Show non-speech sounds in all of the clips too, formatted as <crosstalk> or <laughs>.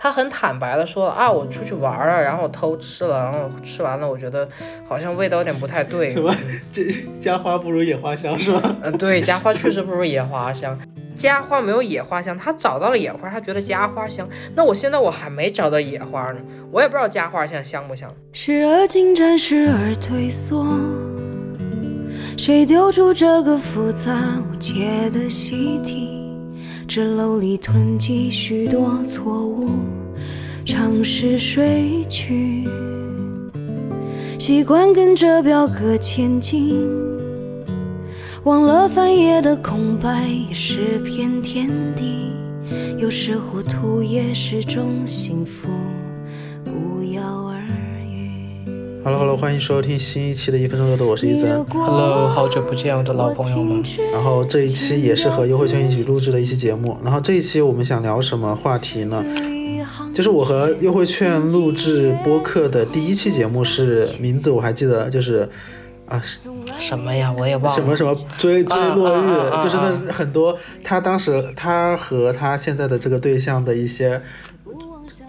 他很坦白的说啊，我出去玩了，然后我偷吃了，然后吃完了，我觉得好像味道有点不太对。什么？<laughs> 这家花不如野花香是吧？嗯，对，家花确实不如野花香。家花没有野花香，他找到了野花，他觉得家花香。那我现在我还没找到野花呢，我也不知道家花香香不香。时而进展，时而退缩，谁丢出这个复杂无解的习题？纸篓里囤积许多错误，尝试睡去，习惯跟着表格前进。忘了翻页的空白也是片天地，有时糊涂也是种幸福，Hello Hello，欢迎收听新一期的一分钟热度，我是伊森。Hello，好久不见，我的老朋友们。然后这一期也是和优惠券一起录制的一期节目。然后这一期我们想聊什么话题呢？就是我和优惠券录制播客的第一期节目是名字我还记得，就是啊什么呀？我也忘了。什么什么追追落日，啊啊啊啊就是那很多他当时他和他现在的这个对象的一些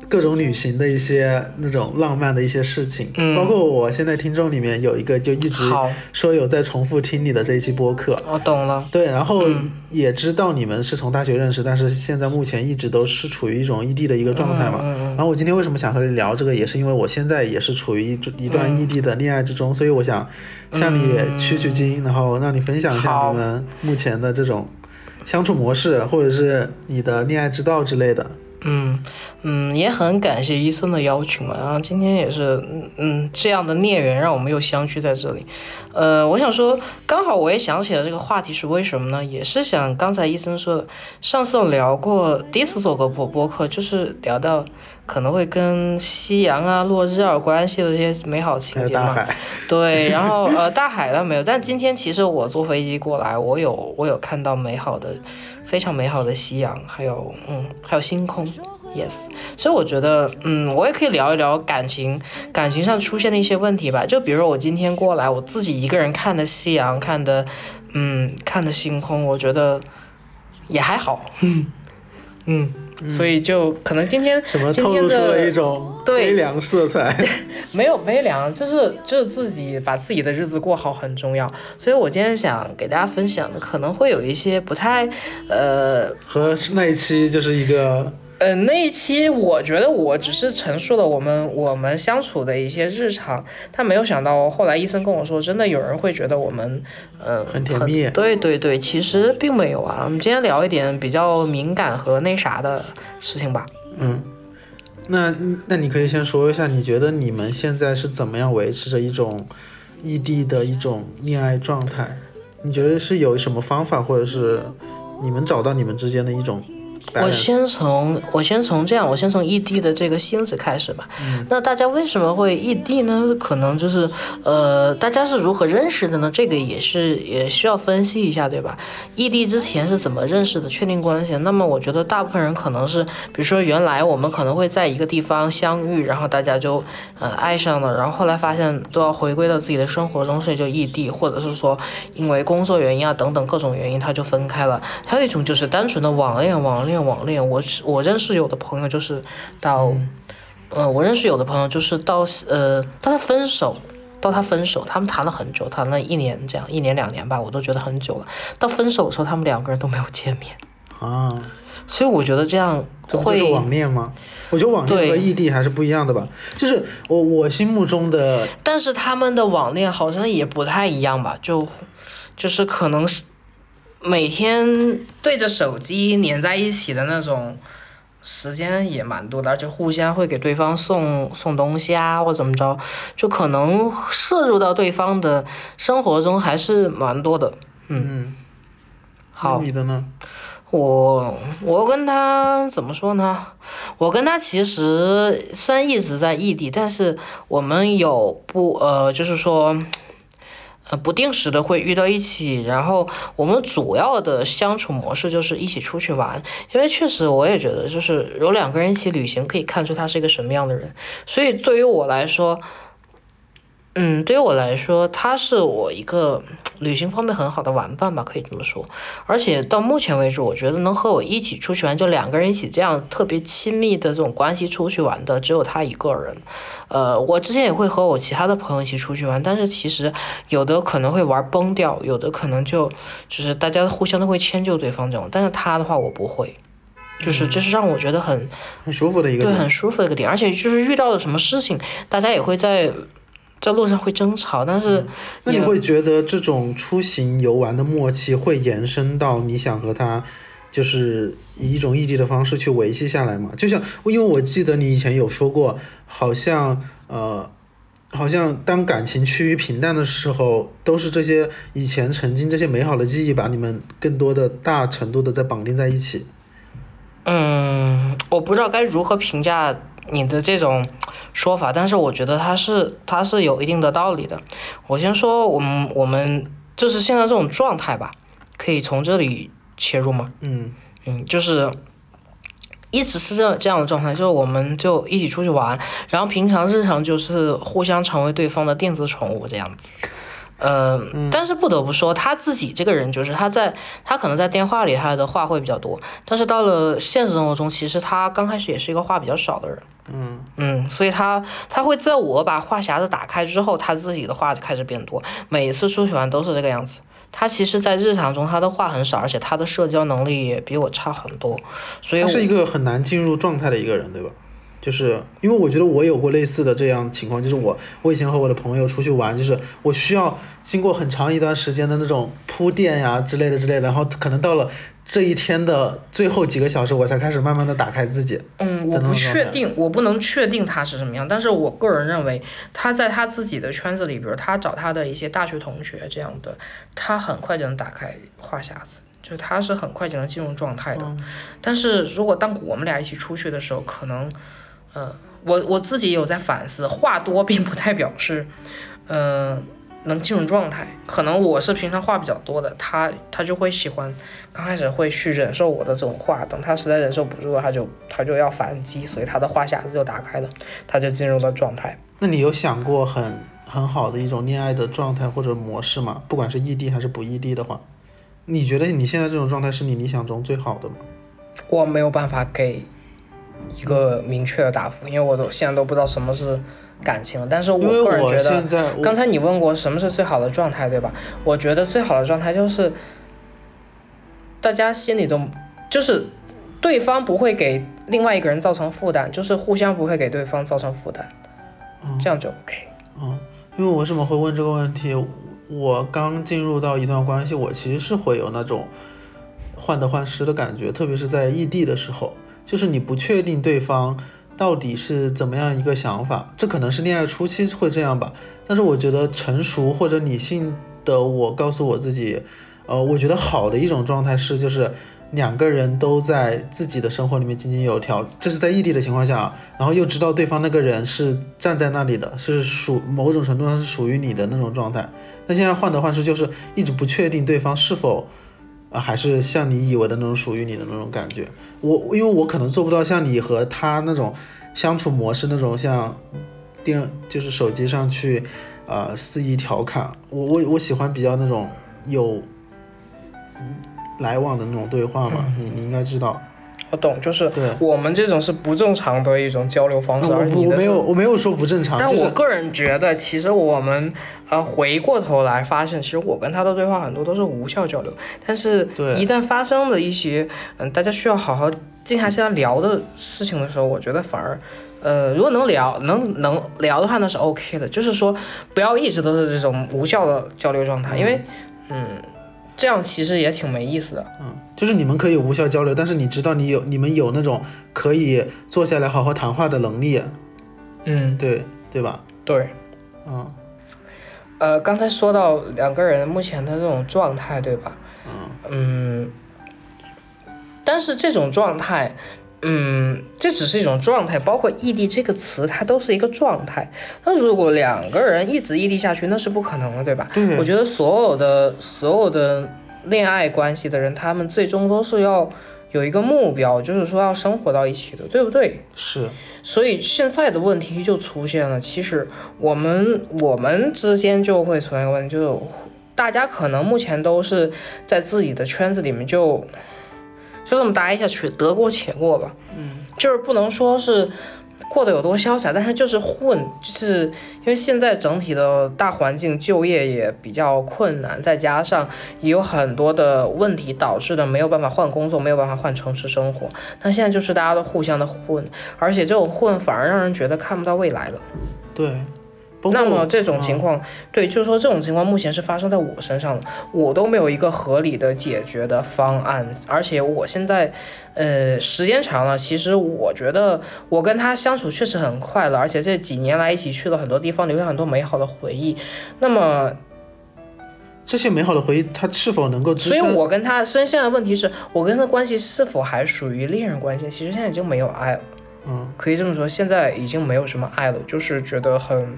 各种旅行的一些那种浪漫的一些事情，嗯包括我现在听众里面有一个就一直说有在重复听你的这一期播客。我懂了。对，然后嗯也知道你们是从大学认识，但是现在目前一直都是处于一种异地的一个状态嘛。然后我今天为什么想和你聊这个，也是因为我现在也是处于一一段异地的恋爱之中，所以我想向你取取经，然后让你分享一下你们目前的这种相处模式，或者是你的恋爱之道之类的。嗯嗯，也很感谢医生的邀请嘛，然后今天也是嗯嗯这样的孽缘让我们又相聚在这里，呃，我想说，刚好我也想起了这个话题是为什么呢？也是想刚才医生说的，上次有聊过，第一次做个播播客，就是聊到可能会跟夕阳啊、落日啊有关系的这些美好情节嘛。<laughs> 对，然后呃，大海倒没有，但今天其实我坐飞机过来，我有我有看到美好的，非常美好的夕阳，还有嗯，还有星空，yes。所以我觉得，嗯，我也可以聊一聊感情，感情上出现的一些问题吧。就比如我今天过来，我自己一个人看的夕阳，看的，嗯，看的星空，我觉得也还好，<laughs> 嗯，所以就可能今天什么今天透露出了的一种对悲凉色彩。<laughs> 没有悲凉，就是就是自己把自己的日子过好很重要。所以我今天想给大家分享的，可能会有一些不太，呃和那一期就是一个呃那一期，我觉得我只是陈述了我们我们相处的一些日常，但没有想到后来医生跟我说，真的有人会觉得我们，呃，很甜蜜对对对，其实并没有啊。我们今天聊一点比较敏感和那啥的事情吧。嗯，那那你可以先说一下，你觉得你们现在是怎么样维持着一种异地的一种恋爱状态？你觉得是有什么方法，或者是你们找到你们之间的一种？我先从我先从这样，我先从异地的这个性质开始吧。那大家为什么会异地呢？可能就是呃，大家是如何认识的呢？这个也是也需要分析一下，对吧？异地之前是怎么认识的，确定关系？那么我觉得大部分人可能是，比如说原来我们可能会在一个地方相遇，然后大家就呃爱上了，然后后来发现都要回归到自己的生活中，所以就异地，或者是说因为工作原因啊等等各种原因，他就分开了。还有一种就是单纯的网恋，网恋，网恋。我我认识有的朋友就是到，呃，我认识有的朋友就是到呃，到他分手。到他分手，他们谈了很久，谈了一年这样，一年两年吧，我都觉得很久了。到分手的时候，他们两个人都没有见面，啊，所以我觉得这样会网恋吗？我觉得网恋和异地还是不一样的吧。就是我我心目中的但是他们的网恋好像也不太一样吧，就就是可能是每天对着手机黏在一起的那种时间也蛮多的，而且互相会给对方送送东西啊，或怎么着，就可能摄入到对方的生活中还是蛮多的。嗯，嗯好，你的呢？我我跟他怎么说呢？我跟他其实虽然一直在异地，但是我们有不呃，就是说。呃，不定时的会遇到一起，然后我们主要的相处模式就是一起出去玩，因为确实我也觉得，就是有两个人一起旅行，可以看出他是一个什么样的人。所以对于我来说，嗯，对于我来说，他是我一个旅行方面很好的玩伴吧，可以这么说。而且到目前为止，我觉得能和我一起出去玩，就两个人一起这样特别亲密的这种关系出去玩的，只有他一个人。呃，我之前也会和我其他的朋友一起出去玩，但是其实有的可能会玩崩掉，有的可能就就是大家互相都会迁就对方这种。但是他的话，我不会，就是这是让我觉得很很舒服的一个对，很舒服的一个点。而且就是遇到了什么事情，大家也会在在路上会争吵，但是那你会觉得这种出行游玩的默契会延伸到你想和他，就是以一种异地的方式去维系下来吗？就像因为我记得你以前有说过，好像呃，好像当感情趋于平淡的时候，都是这些以前曾经这些美好的记忆把你们更多的大程度的在绑定在一起。嗯，我不知道该如何评价你的这种说法，但是我觉得它是它是有一定的道理的。我先说我们我们就是现在这种状态吧，可以从这里切入吗？嗯嗯，就是一直是这这样的状态，就是我们就一起出去玩，然后平常日常就是互相成为对方的电子宠物这样子。呃，但是不得不说，他自己这个人就是他在他可能在电话里他的话会比较多，但是到了现实生活中，其实他刚开始也是一个话比较少的人。嗯嗯，所以他他会在我把话匣子打开之后，他自己的话就开始变多。每一次出去玩都是这个样子。他其实，在日常中他的话很少，而且他的社交能力也比我差很多。所以我他是一个很难进入状态的一个人，对吧？就是因为我觉得我有过类似的这样情况，就是我我以前和我的朋友出去玩，就是我需要经过很长一段时间的那种铺垫呀之类的之类的，然后可能到了这一天的最后几个小时，我才开始慢慢的打开自己。嗯，我不确定，我不能确定他是什么样，但是我个人认为他在他自己的圈子里，比如他找他的一些大学同学这样的，他很快就能打开话匣子，就他是很快就能进入状态的。但是如果当我们俩一起出去的时候，可能，呃，我我自己有在反思，话多并不代表是，呃。能进入状态，可能我是平常话比较多的，他他就会喜欢，刚开始会去忍受我的这种话，等他实在忍受不住了，他就他就要反击，所以他的话匣子就打开了，他就进入了状态。那你有想过很很好的一种恋爱的状态或者模式吗？不管是异地还是不异地的话，你觉得你现在这种状态是你理想中最好的吗？我没有办法给一个明确的答复，因为我都现在都不知道什么是感情，但是我我个人觉得刚才你问过什么是最好的状态，对吧？我觉得最好的状态就是大家心里都就是对方不会给另外一个人造成负担，就是互相不会给对方造成负担，这样就 OK。嗯，因为我为什么会问这个问题？我刚进入到一段关系，我其实是会有那种患得患失的感觉，特别是在异地的时候，就是你不确定对方到底是怎么样一个想法，这可能是恋爱初期会这样吧。但是我觉得成熟或者理性的我告诉我自己，呃，我觉得好的一种状态是就是。两个人都在自己的生活里面井井有条，这是在异地的情况下，然后又知道对方那个人是站在那里的，是属某种程度上是属于你的那种状态。那现在患得患失，就是一直不确定对方是否，啊、还是像你以为的那种属于你的那种感觉。我因为我可能做不到像你和他那种相处模式，那种像电就是手机上去，呃肆意调侃。我我我喜欢比较那种有。来往的那种对话嘛，你你应该知道。我懂，就是我们这种是不正常的一种交流方式，而你的我没有我没有说不正常，但我个人觉得，其实我们呃回过头来发现，其实我跟他的对话很多都是无效交流。但是，一旦发生了一些嗯大家需要好好静下心来聊的事情的时候，我觉得反而呃如果能聊能能聊的话，那是 OK 的。就是说不要一直都是这种无效的交流状态，因为嗯这样其实也挺没意思的。嗯，就是你们可以无效交流，但是你知道你有你们有那种可以坐下来好好谈话的能力，嗯，对对吧？对。嗯呃，刚才说到两个人目前的这种状态，对吧？嗯嗯，但是这种状态，嗯，这只是一种状态，包括异地这个词，它都是一个状态。那如果两个人一直异地下去，那是不可能的，对吧？对我觉得所有的所有的恋爱关系的人，他们最终都是要有一个目标，就是说要生活到一起的，对不对？是，所以现在的问题就出现了。其实我们我们之间就会存在一个问题，就是大家可能目前都是在自己的圈子里面就就这么待下去，得过且过吧。嗯，就是不能说是。过得有多潇洒，但是就是混，就是因为现在整体的大环境就业也比较困难，再加上也有很多的问题导致的没有办法换工作，没有办法换城市生活。那现在就是大家都互相的混，而且这种混反而让人觉得看不到未来了。对。那么这种情况，对，就是说这种情况目前是发生在我身上的，我都没有一个合理的解决的方案，而且我现在，呃，时间长了，其实我觉得我跟他相处确实很快乐，而且这几年来一起去了很多地方，留下很多美好的回忆。那么这些美好的回忆，他是否能够？所以我跟他，虽然现在问题是我跟他的关系是否还属于恋人关系？其实现在已经没有爱了，嗯，可以这么说，现在已经没有什么爱了，就是觉得很。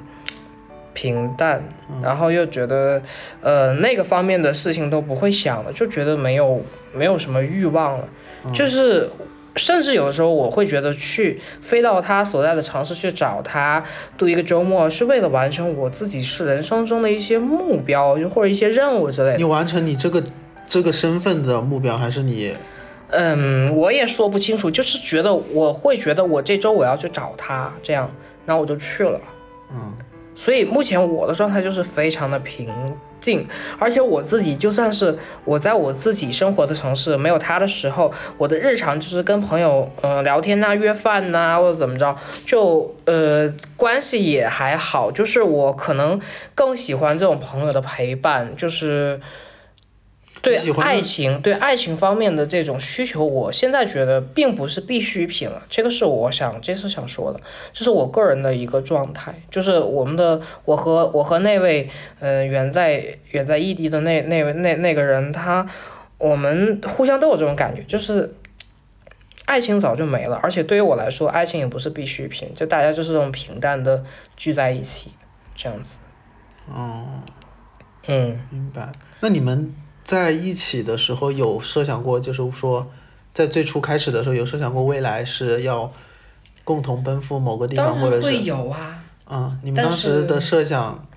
平淡，然后又觉得，呃，那个方面的事情都不会想了，就觉得没有没有什么欲望了，就是甚至有的时候我会觉得去飞到他所在的城市去找他度一个周末，是为了完成我自己是人生中的一些目标，就或者一些任务之类的。你完成你这个这个身份的目标，还是你？嗯，我也说不清楚，就是觉得我会觉得我这周我要去找他，这样，然后我就去了。嗯。所以目前我的状态就是非常的平静，而且我自己就算是我在我自己生活的城市没有他的时候，我的日常就是跟朋友呃聊天呐、约饭呐，或者怎么着，就呃关系也还好，就是我可能更喜欢这种朋友的陪伴，就是。对爱情，对爱情方面的这种需求，我现在觉得并不是必需品了。这个是我想这次想说的，这是我个人的一个状态。就是我们的，我和我和那位，呃，远在远在异地的那那位那那个人，他，我们互相都有这种感觉，就是爱情早就没了。而且对于我来说，爱情也不是必需品，就大家就是这种平淡的聚在一起，这样子。哦，嗯，明白。那你们？在一起的时候有设想过，就是说，在最初开始的时候有设想过未来是要共同奔赴某个地方，或者是会有啊。嗯，你们当时的设想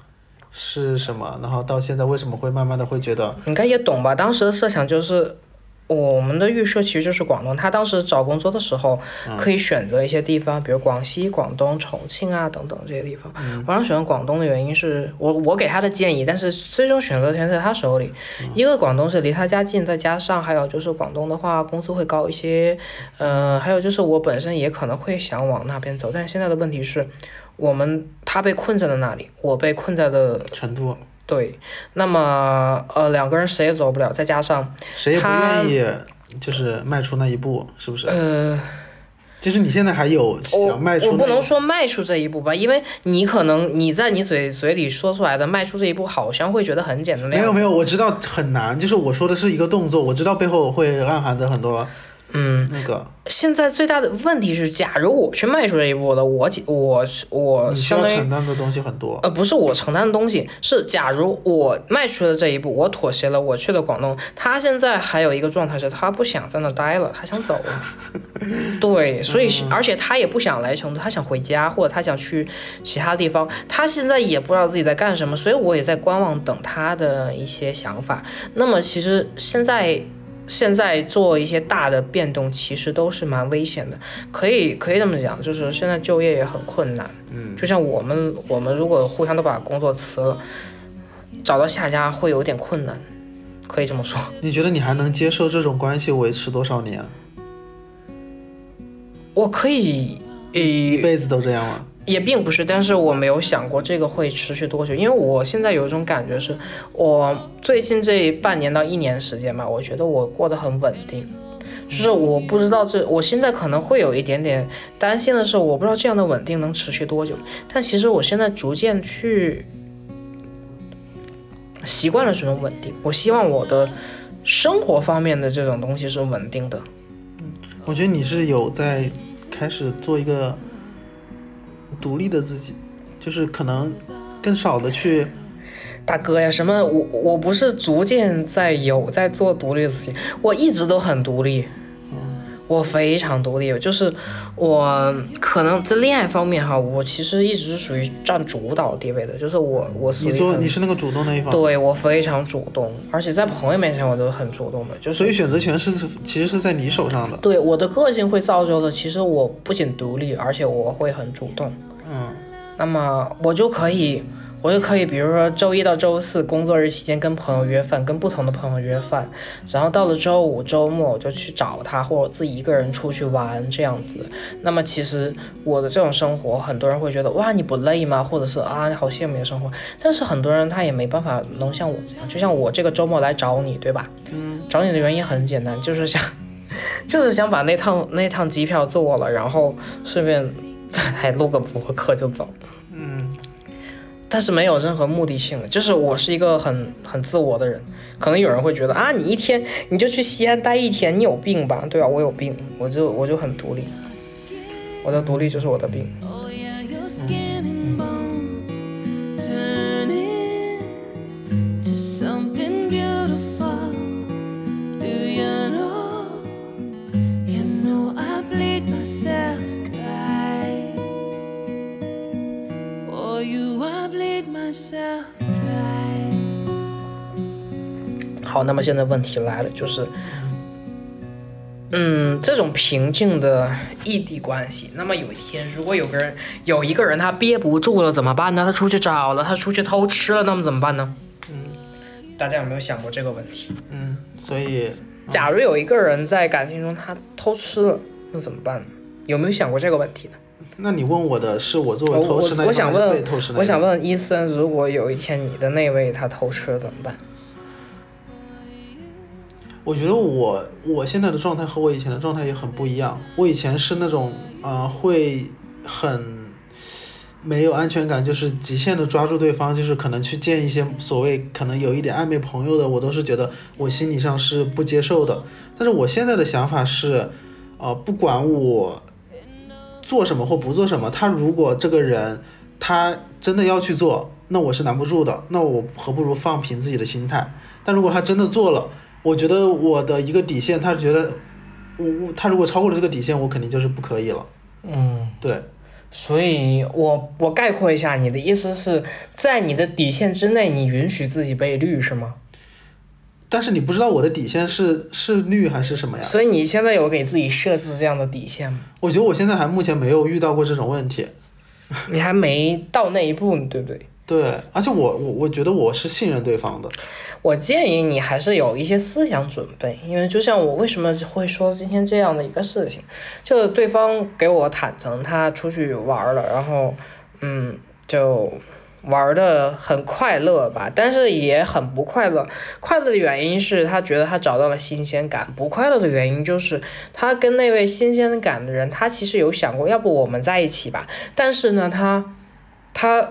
是什么？然后到现在为什么会慢慢的会觉得？应该也懂吧？当时的设想就是。我们的预设其实就是广东，他当时找工作的时候可以选择一些地方，比如广西、广东、重庆啊等等这些地方。我让选择广东的原因是我我给他的建议，但是最终选择权在他手里。一个广东是离他家近，再加上还有就是广东的话工资会高一些，嗯，还有就是我本身也可能会想往那边走，但现在的问题是，我们他被困在了那里，我被困在了成都。对，那么呃两个人谁也走不了，再加上谁也不愿意就是迈出那一步，是不是？呃，就是你现在还有想迈出，我不能说迈出这一步吧，因为你可能你在你嘴嘴里说出来的迈出这一步，好像会觉得很简单。没有没有，我知道很难，就是我说的是一个动作，我知道背后会暗含着很多。嗯，那个现在最大的问题是，假如我去迈出这一步了，我我我相当于承担的东西很多。呃，不是我承担的东西，是假如我迈出了这一步，我妥协了，我去了广东，他现在还有一个状态是，他不想在那待了，他想走了。<laughs> 对，所以而且他也不想来成都，他想回家，或者他想去其他地方，他现在也不知道自己在干什么，所以我也在观望等他的一些想法。那么其实现在。现在做一些大的变动，其实都是蛮危险的，可以可以这么讲，就是现在就业也很困难。嗯，就像我们我们如果互相都把工作辞了，找到下家会有点困难，可以这么说。你觉得你还能接受这种关系维持多少年？我可以，一辈子都这样吗？也并不是，但是我没有想过这个会持续多久，因为我现在有一种感觉是，我最近这半年到一年时间吧，我觉得我过得很稳定，就是我不知道这，我现在可能会有一点点担心的是，我不知道这样的稳定能持续多久，但其实我现在逐渐去习惯了这种稳定，我希望我的生活方面的这种东西是稳定的。嗯，我觉得你是有在开始做一个。独立的自己，就是可能更少的去，大哥呀，什么我我不是逐渐在有在做独立的事情，我一直都很独立，我非常独立，就是我可能在恋爱方面哈，我其实一直是属于占主导地位的，就是我我是你做你是那个主动那一方，对我非常主动，而且在朋友面前我都很主动的，就是所以选择权是其实是在你手上的。对我的个性会造就的，其实我不仅独立，而且我会很主动。嗯，那么我就可以，我就可以，比如说周一到周四工作日期间跟朋友约饭，跟不同的朋友约饭，然后到了周五周末我就去找他，或者我自己一个人出去玩这样子。那么其实我的这种生活，很多人会觉得哇你不累吗？或者是啊你好羡慕你的生活，但是很多人他也没办法能像我这样，就像我这个周末来找你，对吧？嗯，找你的原因很简单，就是想。<laughs> 就是想把那趟那趟机票做了，然后顺便还录个博客就走。嗯，但是没有任何目的性的，就是我是一个很很自我的人。可能有人会觉得啊，你一天你就去西安待一天，你有病吧？对吧？我有病，我就我就很独立，我的独立就是我的病。Oh 好，那么现在问题来了，就是，嗯，这种平静的异地关系，那么有一天，如果有个人有一个人他憋不住了怎么办呢？他出去找了，他出去偷吃了，那么怎么办呢？嗯，大家有没有想过这个问题？嗯，所以假如有一个人在感情中他偷吃了，那怎么办呢？有没有想过这个问题呢？那你问我的是我作为偷吃我想问？我想问伊森，如果有一天你的那位他偷吃了怎么办？我觉得我我现在的状态和我以前的状态也很不一样。我以前是那种呃会很没有安全感，就是极限的抓住对方，就是可能去见一些所谓可能有一点暧昧朋友的，我都是觉得我心理上是不接受的。但是我现在的想法是，呃，不管我做什么或不做什么，他如果这个人他真的要去做，那我是拦不住的，那我何不如放平自己的心态。但如果他真的做了，我觉得我的一个底线，他觉得我我他如果超过了这个底线，我肯定就是不可以了。嗯，对，所以我我概括一下，你的意思是在你的底线之内，你允许自己被绿是吗？但是你不知道我的底线是是绿还是什么呀？所以你现在有给自己设置这样的底线吗？我觉得我现在还目前没有遇到过这种问题。<laughs> 你还没到那一步，对不对？对，而且我我我觉得我是信任对方的。我建议你还是有一些思想准备，因为就像我为什么会说今天这样的一个事情，就是对方给我坦诚他出去玩了，然后嗯就玩的很快乐吧，但是也很不快乐。快乐的原因是他觉得他找到了新鲜感，不快乐的原因就是他跟那位新鲜感的人，他其实有想过，要不我们在一起吧，但是呢，他他。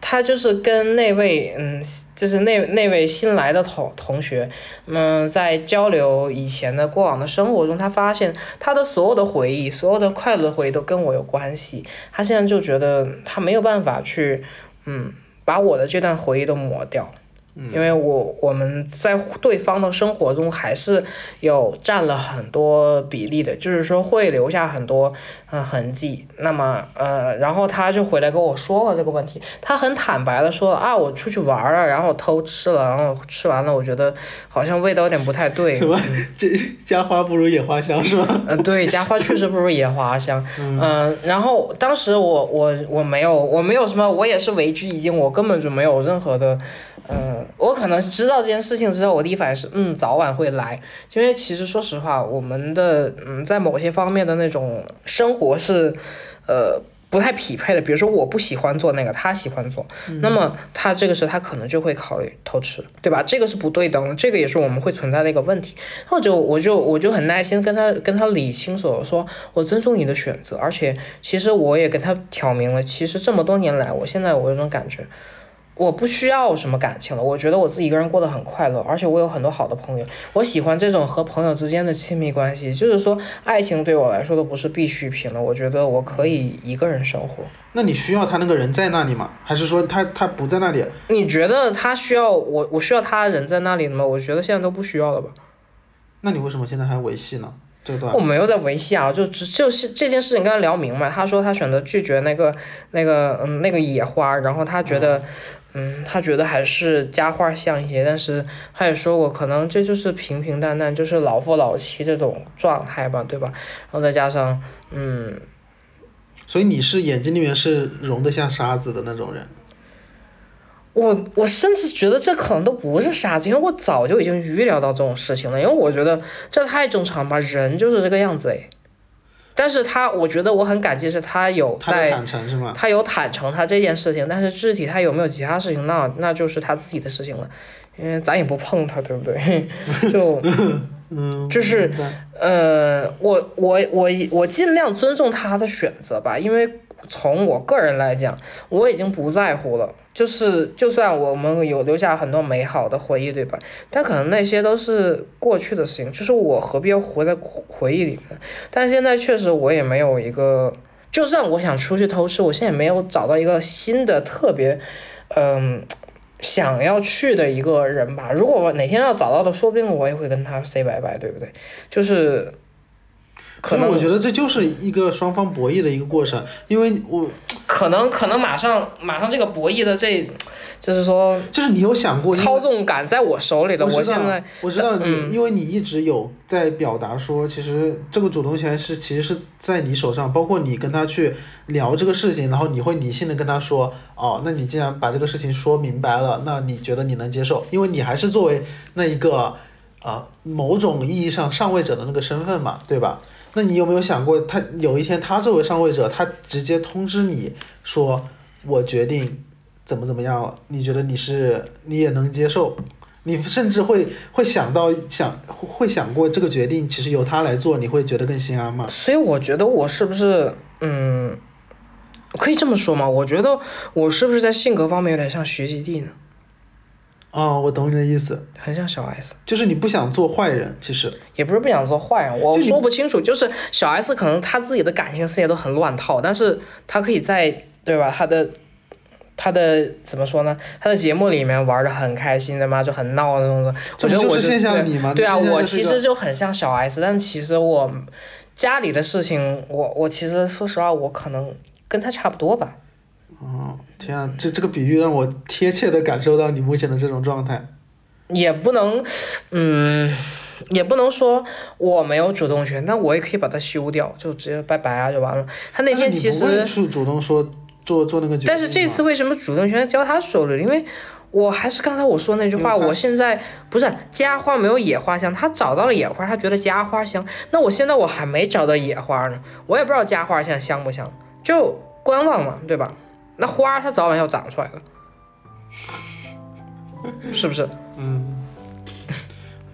他就是跟那位，嗯，就是那那位新来的同同学，嗯，在交流以前的过往的生活中，他发现他的所有的回忆，所有的快乐的回忆都跟我有关系。他现在就觉得他没有办法去，嗯，把我的这段回忆都抹掉。因为我我们在对方的生活中还是有占了很多比例的，就是说会留下很多呃痕迹。那么呃，然后他就回来跟我说了这个问题，他很坦白的说啊，我出去玩了，然后偷吃了，然后吃完了，我觉得好像味道有点不太对。什么？这家花不如野花香是吧？嗯，<laughs> 对，家花确实不如野花香。嗯、然后当时我我我没有我没有什么，我也是为之一惊，我根本就没有任何的，呃，我可能知道这件事情之后，我第一反应是，嗯，早晚会来，因为其实说实话，我们的嗯，在某些方面的那种生活是，呃。不太匹配的，比如说我不喜欢做那个，他喜欢做，那么他这个时候他可能就会考虑偷吃，对吧？这个是不对等的，这个也是我们会存在的一个问题。或者我就我就很耐心跟他跟他理清楚，说我尊重你的选择，而且其实我也跟他挑明了，其实这么多年来，我现在我有种感觉，我不需要什么感情了，我觉得我自己一个人过得很快乐，而且我有很多好的朋友，我喜欢这种和朋友之间的亲密关系，就是说爱情对我来说都不是必需品了，我觉得我可以一个人生活。那你需要他那个人在那里吗？还是说他他不在那里？你觉得他需要我，我需要他人在那里吗？我觉得现在都不需要了吧。那你为什么现在还维系呢？这段我没有在维系啊，就只就是这件事情跟他聊明白。他说他选择拒绝那个那个嗯那个野花，然后他觉得嗯他觉得还是家花像一些，但是他也说过，可能这就是平平淡淡，就是老夫老妻这种状态吧，对吧？然后再加上嗯所以你是眼睛里面是容得下沙子的那种人。我我甚至觉得这可能都不是傻子，因为我早就已经预料到这种事情了，因为我觉得这太正常吧，人就是这个样子哎。但是他，我觉得我很感激是他有在，坦诚是吗？他有坦诚他这件事情，但是具体他有没有其他事情，那那就是他自己的事情了，因为咱也不碰他，对不对？<laughs> 就 <laughs> 嗯，就是呃，我我我我尽量尊重他的选择吧，因为从我个人来讲，我已经不在乎了。就是就算我们有留下很多美好的回忆，对吧？但可能那些都是过去的事情，就是我何必要活在回忆里面？但现在确实我也没有一个，就算我想出去偷吃，我现在也没有找到一个新的特别，嗯。想要去的一个人吧，如果我哪天要找到的，说不定我也会跟他 say 拜拜，对不对？就是可能我觉得这就是一个双方博弈的一个过程，因为我可能可能马上马上这个博弈的这，就是说就是你有想过操纵感在我手里的，我现在我知道你，嗯因为你一直有在表达说，其实这个主动权是其实是在你手上，包括你跟他去聊这个事情，然后你会理性的跟他说，哦，那你既然把这个事情说明白了，那你觉得你能接受？因为你还是作为那一个啊、某种意义上上位者的那个身份嘛，对吧？那你有没有想过，他有一天他作为上位者，他直接通知你说，我决定怎么怎么样了？你觉得你是你也能接受？你甚至会会想到想会想过这个决定其实由他来做，你会觉得更心安吗？所以我觉得我是不是嗯，可以这么说吗？我觉得我是不是在性格方面有点像徐吉娣呢？哦，我懂你的意思，很像小 S，就是你不想做坏人，其实也不是不想做坏人，我就说不清楚。就是小 S 可能她自己的感情世界都很乱套，但是她可以在对吧？她的她的怎么说呢？她的节目里面玩的很开心的嘛，就很闹的那种。我觉得我就是线下的你吗对啊，我其实就很像小 S，但其实我家里的事情，我我其实说实话，我可能跟她差不多吧。哦，天啊，这这个比喻让我贴切的感受到你目前的这种状态。也不能，嗯，也不能说我没有主动权，但我也可以把它修掉，就直接拜拜啊，就完了。他那天其实是主动说做做那个决定但是这次为什么主动权交他手里？因为我还是刚才我说那句话，我现在不是家花没有野花香，他找到了野花，他觉得家花香。那我现在我还没找到野花呢，我也不知道家花现在香不香，就观望嘛，对吧？那花它早晚要长出来的，<laughs> 是不是？嗯，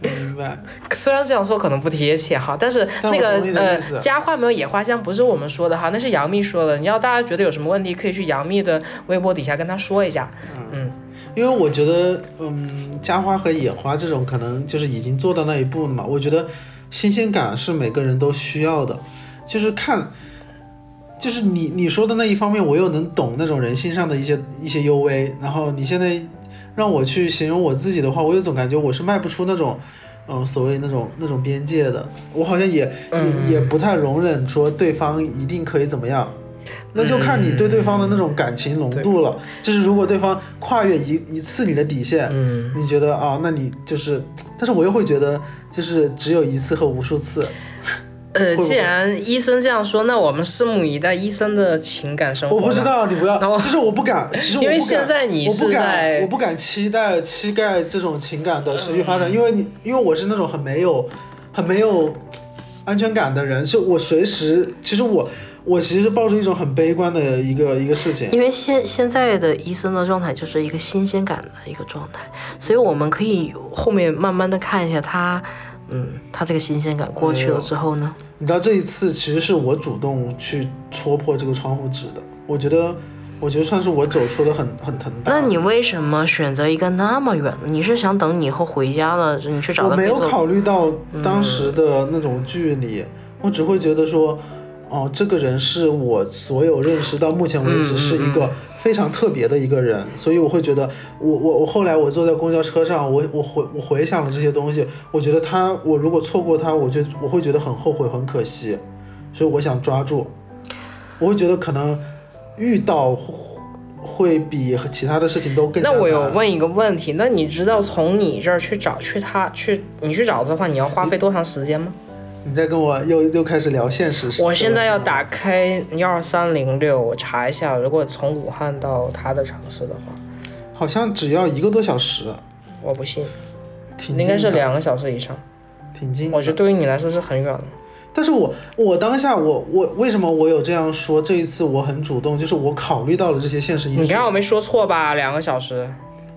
明白。<laughs> 虽然这样说可能不贴切哈，但是那个呃家花没有野花香不是我们说的哈，那是杨幂说的。你要大家觉得有什么问题，可以去杨幂的微博底下跟她说一下。嗯，因为我觉得，嗯，家花和野花这种可能就是已经做到那一步了嘛。我觉得新鲜感是每个人都需要的，就是看，就是你你说的那一方面，我又能懂那种人性上的一些一些幽微。然后你现在让我去形容我自己的话，我又总感觉我是迈不出那种。嗯，所谓那种那种边界的，我好像也、嗯也也不太容忍说对方一定可以怎么样，那就看你对对方的那种感情浓度了。就是如果对方跨越一一次你的底线，嗯，你觉得啊，那你就是，但是我又会觉得，就是只有一次和无数次。呃，既然医生这样说，那我们拭目以待医生的情感生活。我不知，道，你不要，就是我不敢，<laughs> 其实我因为现在你是我不敢在我不敢期待期待这种情感的持续发展，嗯因为你，因为我是那种很没有很没有安全感的人，是我随时，其实我我其实是抱着一种很悲观的一个一个事情。因为现现在的医生的状态就是一个新鲜感的一个状态，所以我们可以后面慢慢的看一下他，嗯，他这个新鲜感过去了之后呢，你知道这一次其实是我主动去戳破这个窗户纸的，我觉得，我觉得算是我走出了很很疼大。那你为什么选择一个那么远的？你是想等你以后回家了，你去找我没有考虑到当时的那种距离，我只会觉得说，哦，这个人是我所有认识到目前为止是一个非常特别的一个人，所以我会觉得，我我我后来我坐在公交车上，我我回我回想了这些东西，我觉得他，我如果错过他，我就我会觉得很后悔，很可惜，所以我想抓住，我会觉得可能遇到会比其他的事情都更那我有问一个问题，那你知道从你这儿去找去他去你去找的话，你要花费多长时间吗？你再跟我又又开始聊现实。我现在要打开幺二三零六，我查一下，如果从武汉到他的城市的话，好像只要一个多小时，我不信，挺应该是两个小时以上。挺近。我觉得对于你来说是很远了。但是我我当下我我为什么我有这样说？这一次我很主动，就是我考虑到了这些现实因素。你看我没说错吧？两个小时。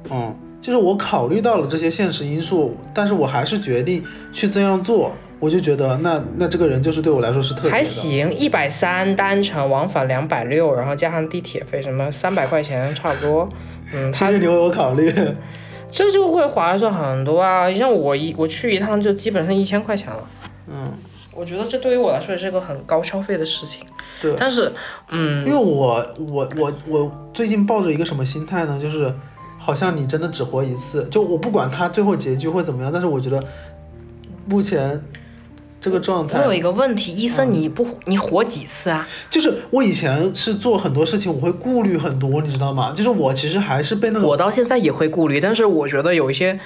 嗯，就是我考虑到了这些现实因素，但是我还是决定去这样做。我就觉得那那这个人就是对我来说是特别。还行，一百三单程往返两百六，然后加上地铁费什么三百块钱差不多。嗯，<laughs> 他谢谢你为我考虑。这就会划算很多啊！像我一我去一趟就基本上一千块钱了。嗯，我觉得这对于我来说也是个很高消费的事情。对。但是，嗯因为，我我我我最近抱着一个什么心态呢？就是好像你真的只活一次。就我不管他最后结局会怎么样，但是我觉得目前这个状态我有一个问题，医生，你不你活几次啊？就是我以前是做很多事情，我会顾虑很多，你知道吗？就是我其实还是被那种，我到现在也会顾虑，但是我觉得有一些，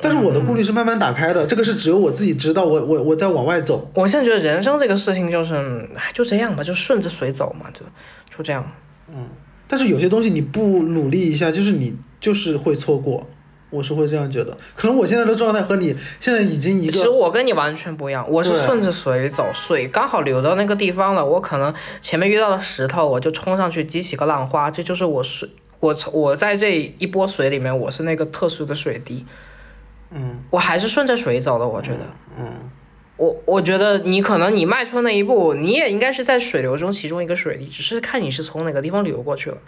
但是我的顾虑是慢慢打开的，这个是只有我自己知道，我我我在往外走。我现在觉得人生这个事情就是，哎就这样吧，就顺着水走嘛，就就这样。嗯但是有些东西你不努力一下，就是你就是会错过，我是会这样觉得。可能我现在的状态和你现在已经一个其实，我跟你完全不一样，我是顺着水走，水刚好流到那个地方了，我可能前面遇到了石头，我就冲上去激起个浪花，这就是我水，我我在这一波水里面，我是那个特殊的水滴，嗯我还是顺着水走的，我觉得。嗯，我我觉得你可能你迈出那一步，你也应该是在水流中其中一个水滴，只是看你是从哪个地方流过去了。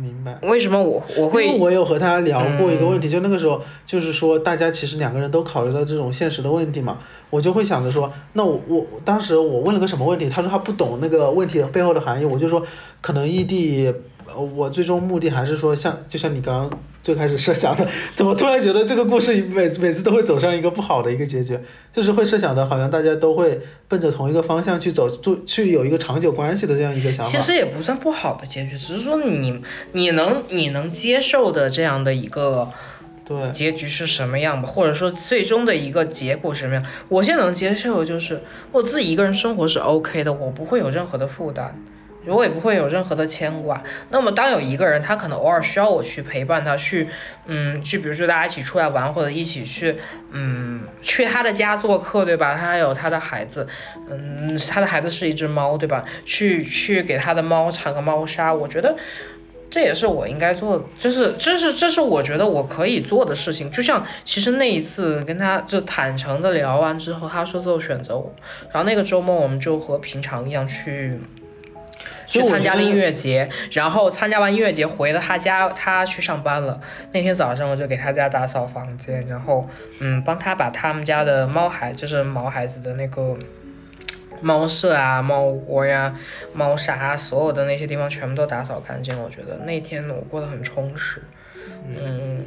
明白。为什么我我因为我有和他聊过一个问题，就那个时候就是说，大家其实两个人都考虑到这种现实的问题嘛，我就会想着说，那我我当时我问了个什么问题，他说他不懂那个问题背后的含义，我就说可能异地，呃我最终目的还是说像就像你刚刚最开始设想的，<laughs> 怎么突然觉得这个故事每每次都会走上一个不好的一个结局，就是会设想的好像大家都会奔着同一个方向去走，就去有一个长久关系的这样一个想法。其实也不算不好的结局，只是说你你能你能接受的这样的一个对，结局是什么样吧，或者说最终的一个结果是什么样，我现在能接受的就是我自己一个人生活是 OK 的，我不会有任何的负担。我也不会有任何的牵挂。那么，当有一个人他可能偶尔需要我去陪伴他，去，嗯，去，比如说大家一起出来玩，或者一起去，嗯，去他的家做客，对吧？他还有他的孩子，嗯，他的孩子是一只猫，对吧？去去给他的猫铲个猫砂，我觉得这也是我应该做的，就是这是这是我觉得我可以做的事情。就像其实那一次跟他就坦诚的聊完之后，他说最后选择我，然后那个周末我们就和平常一样去。去参加了音乐节，然后参加完音乐节回了他家，他去上班了。那天早上我就给他家打扫房间，然后嗯，帮他把他们家的猫孩，就是毛孩子的那个猫舍啊、猫窝呀、猫砂啊，所有的那些地方全部都打扫干净。我觉得那天我过得很充实，嗯，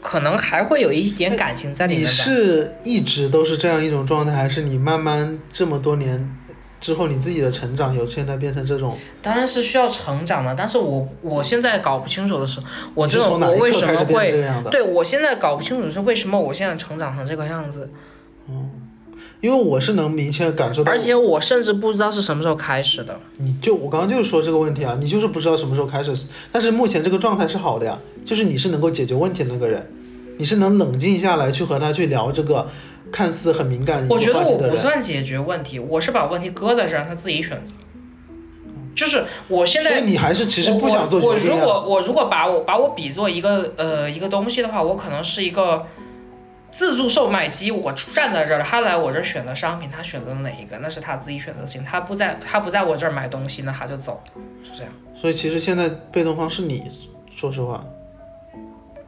可能还会有一点感情在里面吧。是一直都是这样一种状态，还是你慢慢这么多年之后，你自己的成长有现在变成这种？当然是需要成长的，但是我我现在搞不清楚的是，我这种我为什么会？对我现在搞不清楚是为什么我现在成长成这个样子，嗯因为我是能明确感受到，而且我甚至不知道是什么时候开始的。你就我刚刚就是说这个问题啊，你就是不知道什么时候开始，但是目前这个状态是好的呀，就是你是能够解决问题的那个人，你是能冷静下来去和他去聊这个看似很敏感我觉得我不。算解决问题，我是把问题搁在这儿，让他自己选择。就是我现在所以你还是其实我不想做我我决定啊。如果我如果把我把我比作一个呃一个东西的话，我可能是一个自助售卖机，我站在这儿，他来我这儿选择商品，他选择了哪一个，那是他自己选择性，他不在他不在我这儿买东西，那他就走，是这样。所以其实现在被动方是你，说实话，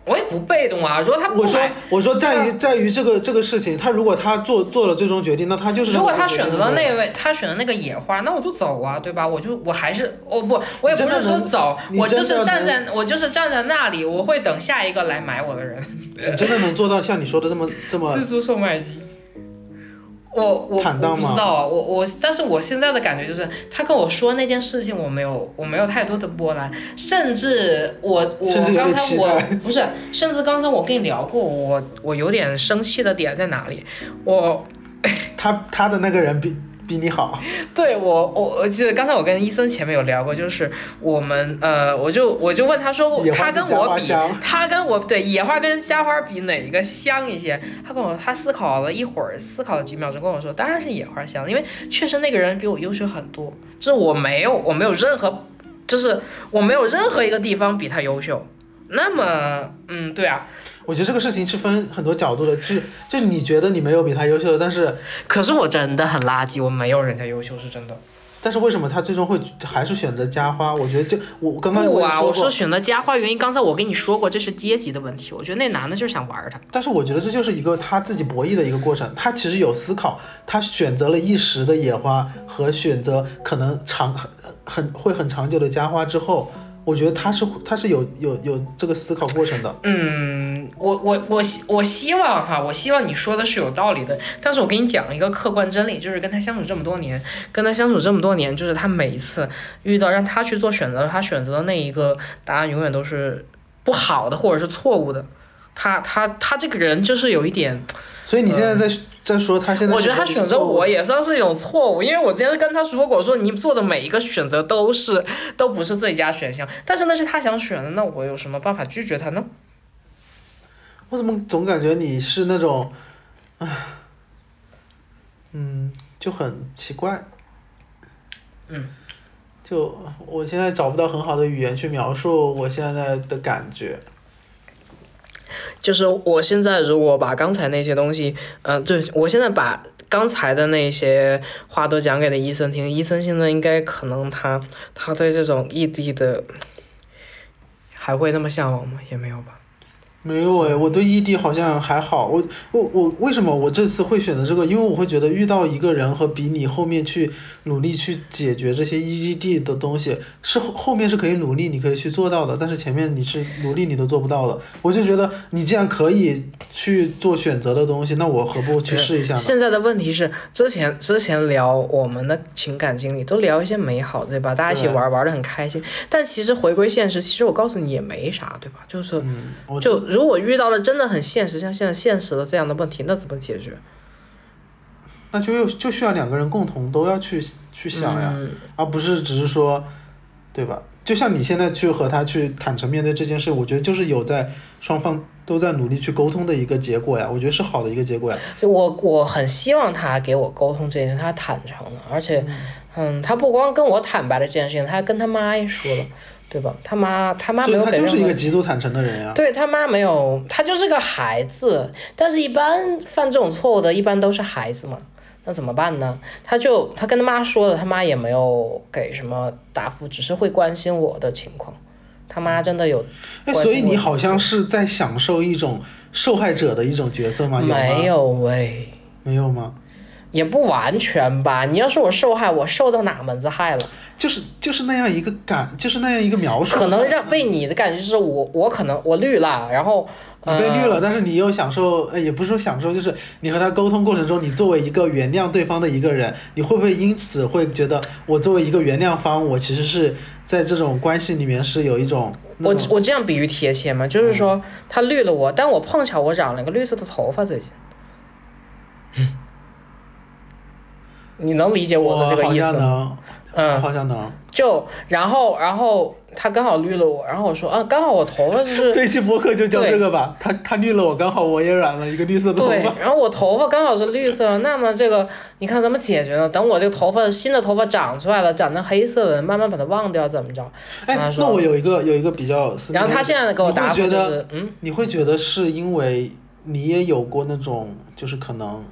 我也不被动啊。如果他不我说，我说在于在于这个这个事情，他如果他做做了最终决定，那他就是如果他选择了那位，他选的那个野花，那我就走啊，对吧？我就我还是哦不，我也不是说走，我就是站在我就是站在那里，我会等下一个来买我的人，你真的能做到像你说的这么这么 <laughs> 自助售卖机。我我坦荡吗我不知道啊，我我，但是我现在的感觉就是，他跟我说那件事情，我没有我没有太多的波澜，甚至我我刚才我不是，甚至刚才我跟你聊过，我我有点生气的点在哪里？我他他的那个人比比你好，<laughs> 对我，我我记得刚才我跟医生前面有聊过，就是我们呃，我就我就问他说他跟我比，他跟我对野花跟家花比哪一个香一些？他跟我他思考了一会儿，思考了几秒钟跟我说，当然是野花香，因为确实那个人比我优秀很多，就是我没有我没有任何，就是我没有任何一个地方比他优秀。那么，嗯，对啊，我觉得这个事情是分很多角度的，就是就你觉得你没有比他优秀的，但是可是我真的很垃圾，我没有人家优秀，是真的。但是为什么他最终会还是选择家花？我觉得就我我刚刚不啊，我说选择家花原因，刚才我跟你说过，这是阶级的问题。我觉得那男的就是想玩他。但是我觉得这就是一个他自己博弈的一个过程，他其实有思考，他选择了一时的野花和选择可能长很很会很长久的家花之后，我觉得他是他是有有有这个思考过程的。嗯，我我我希我希望哈，我希望你说的是有道理的。但是我给你讲一个客观真理，就是跟他相处这么多年，跟他相处这么多年，就是他每一次遇到让他去做选择，他选择的那一个答案永远都是不好的或者是错误的。他他他这个人就是有一点，所以你现在在、在说他现在，我觉得他选择我，也算是一种错误，因为我之前跟他说过，我说你做的每一个选择都是都不是最佳选项，但是那是他想选的，那我有什么办法拒绝他呢？我怎么总感觉你是那种，唉，嗯，就很奇怪。嗯，就我现在找不到很好的语言去描述我现在的感觉。就是我现在如果把刚才那些东西，嗯、对我现在把刚才的那些话都讲给了医生听，医生现在应该可能他他对这种异地的还会那么向往吗？也没有吧。没有哎，我对异地好像还好。我我我为什么我这次会选择这个？因为我会觉得遇到一个人和比你后面去努力去解决这些异地的东西，是后后面是可以努力，你可以去做到的，但是前面你是努力你都做不到的。我就觉得你既然可以去做选择的东西，那我何不去试一下呢？现在的问题是，之前之前聊我们的情感经历，都聊一些美好，对吧？大家一起玩玩的很开心。但其实回归现实，其实我告诉你也没啥，对吧？就是嗯，就如果遇到了真的很现实，像现在现实的这样的问题，那怎么解决？那就又就需要两个人共同都要去去想呀，嗯而不是只是说，对吧？就像你现在去和他去坦诚面对这件事，我觉得就是有在双方都在努力去沟通的一个结果呀，我觉得是好的一个结果呀。就我我很希望他给我沟通这件事，他坦诚了，而且，嗯，他不光跟我坦白了这件事情，他还跟他妈也说了，对吧？他妈他妈没有给他就是一个极度坦诚的人呀。对他妈没有，他就是个孩子，但是一般犯这种错误的，一般都是孩子嘛，那怎么办呢？他就他跟他妈说了，他妈也没有给什么答复，只是会关心我的情况。他妈真的有哎，所以你好像是在享受一种受害者的一种角色吗？有吗没有喂？没有吗？也不完全吧。你要说我受害，我受到哪门子害了？就是就是那样一个感，就是那样一个描述。可能让被你的感觉就是我我可能我绿了，然后你被绿了，呃但是你又享受，呃，也不是说享受，就是你和他沟通过程中，你作为一个原谅对方的一个人，你会不会因此会觉得，我作为一个原谅方，我其实是在这种关系里面是有一种那我我这样比喻贴切吗？就是说他绿了我，但我碰巧我染了一个绿色的头发最近。<laughs> 你能理解我的这个意思吗？嗯，好像能。就然后然后他刚好绿了我，然后我说啊，刚好我头发就是 <laughs> 这期播客就叫这个吧，他他绿了我，刚好我也染了一个绿色的头对发。，然后我头发刚好是绿色，那么这个你看怎么解决呢？等我这个头发新的头发长出来了，长成黑色的，慢慢把它忘掉，怎么着？哎那我有一个有一个比较，然后他现在给我答复就是，嗯，你会觉得是因为你也有过那种，就是可能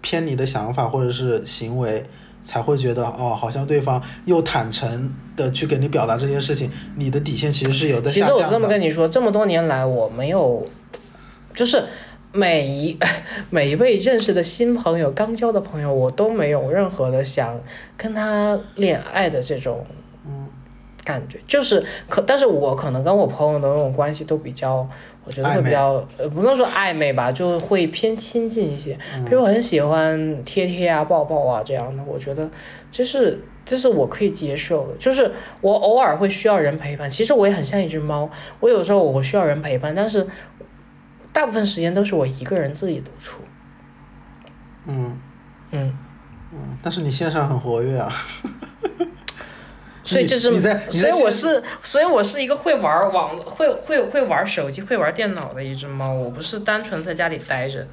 偏离的想法或者是行为，才会觉得哦，好像对方又坦诚的去给你表达这些事情，你的底线其实是有的其实我。这么跟你说，这么多年来我没有，就是每一 <laughs> 每一位认识的新朋友、刚交的朋友，我都没有任何的想跟他恋爱的这种嗯感觉，就是可，但是我可能跟我朋友的那种关系都比较，我觉得会比较，呃，不能说暧昧吧，就会偏亲近一些。比如我很喜欢贴贴啊、抱抱啊这样的，我觉得这是这是我可以接受的。就是我偶尔会需要人陪伴，其实我也很像一只猫，我有时候我需要人陪伴，但是大部分时间都是我一个人自己独处。嗯嗯，嗯，但是你线上很活跃啊。所以这是你在，你在所以我是，所以我是一个会玩网、会会会玩手机、会玩电脑的一只猫。我不是单纯在家里待着，